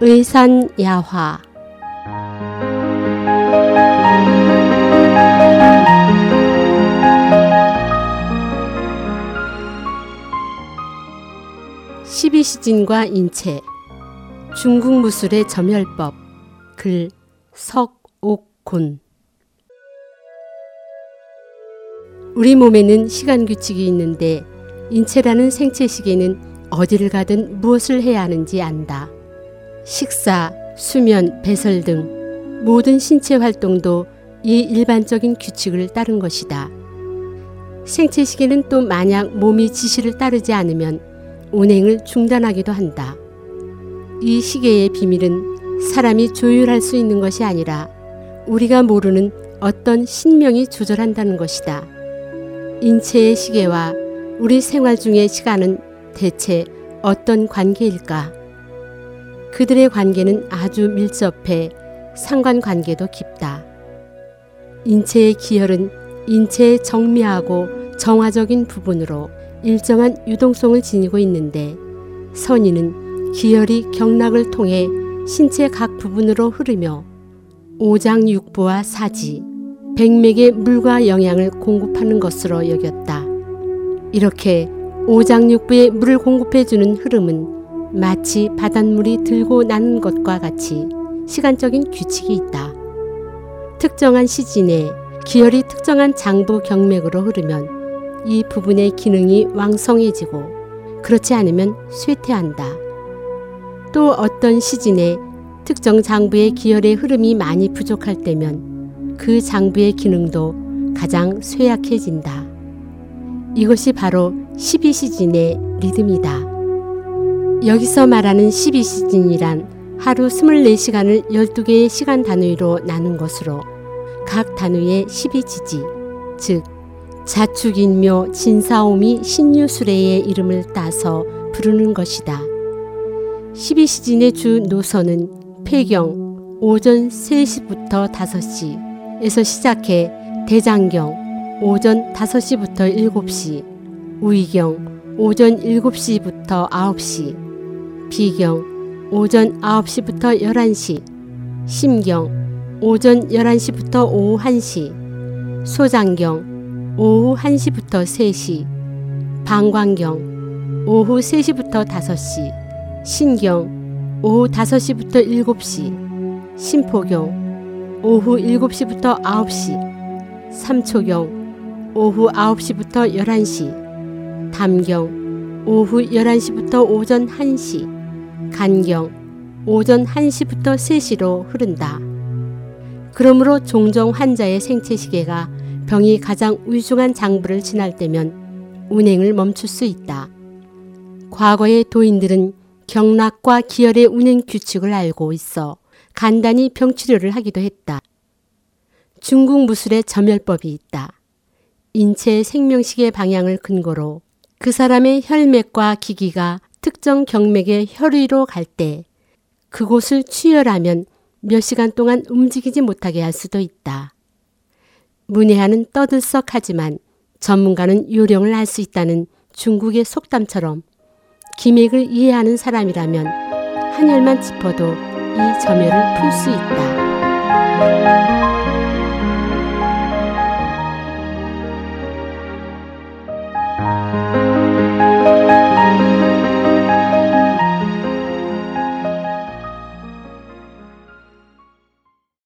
의산야화. 십이시진과 인체. 중국 무술의 점혈법. 글 석옥곤 우리 몸에는 시간 규칙이 있는데 인체라는 생체 시계는 어디를 가든 무엇을 해야 하는지 안다. 식사, 수면, 배설 등 모든 신체 활동도 이 일반적인 규칙을 따른 것이다. 생체 시계는 또 만약 몸이 지시를 따르지 않으면 운행을 중단하기도 한다. 이 시계의 비밀은 사람이 조율할 수 있는 것이 아니라 우리가 모르는 어떤 신명이 조절한다는 것이다. 인체의 시계와 우리 생활 중의 시간은 대체 어떤 관계일까? 그들의 관계는 아주 밀접해 상관관계도 깊다. 인체의 기혈은 인체의 정미하고 정화적인 부분으로 일정한 유동성을 지니고 있는데 선인은 기혈이 경락을 통해 신체 각 부분으로 흐르며 오장육부와 사지, 백맥의 물과 영양을 공급하는 것으로 여겼다. 이렇게 오장육부에 물을 공급해주는 흐름은 마치 바닷물이 들고 나는 것과 같이 시간적인 규칙이 있다. 특정한 시즌에 기혈이 특정한 장부 경맥으로 흐르면 이 부분의 기능이 왕성해지고 그렇지 않으면 쇠퇴한다. 또 어떤 시즌에 특정 장부의 기혈의 흐름이 많이 부족할 때면 그 장부의 기능도 가장 쇠약해진다. 이것이 바로 12시즌의 리듬이다. 여기서 말하는 12시즌이란 하루 24시간을 12개의 시간 단위로 나눈 것으로 각 단위의 12지지, 즉 자축인묘 진사오미 신유수레의 이름을 따서 부르는 것이다. 12시즌의 주 노선은 폐경 오전 3시부터 5시에서 시작해 대장경 오전 5시부터 7시, 우이경 오전 7시부터 9시, 비경 오전 9시부터 11시, 심경 오전 11시부터 오후 1시, 소장경 오후 1시부터 3시, 방광경 오후 3시부터 5시, 신경 오후 5시부터 7시, 심포경 오후 7시부터 9시, 삼초경 오후 9시부터 11시, 담경 오후 11시부터 오전 1시, 간경 오전 1시부터 3시로 흐른다. 그러므로 종종 환자의 생체 시계가 병이 가장 위중한 장부를 지날 때면 운행을 멈출 수 있다. 과거의 도인들은 경락과 기혈의 운행 규칙을 알고 있어 간단히 병 치료를 하기도 했다. 중국 무술의 점혈법이 있다. 인체의 생명식의 방향을 근거로 그 사람의 혈맥과 기기가 특정 경맥의 혈위로 갈 때 그곳을 취혈하면 몇 시간 동안 움직이지 못하게 할 수도 있다. 문예하는 떠들썩하지만 전문가는 요령을 알 수 있다는 중국의 속담처럼 기맥을 이해하는 사람이라면 한열만 짚어도 이 점열을 풀 수 있다.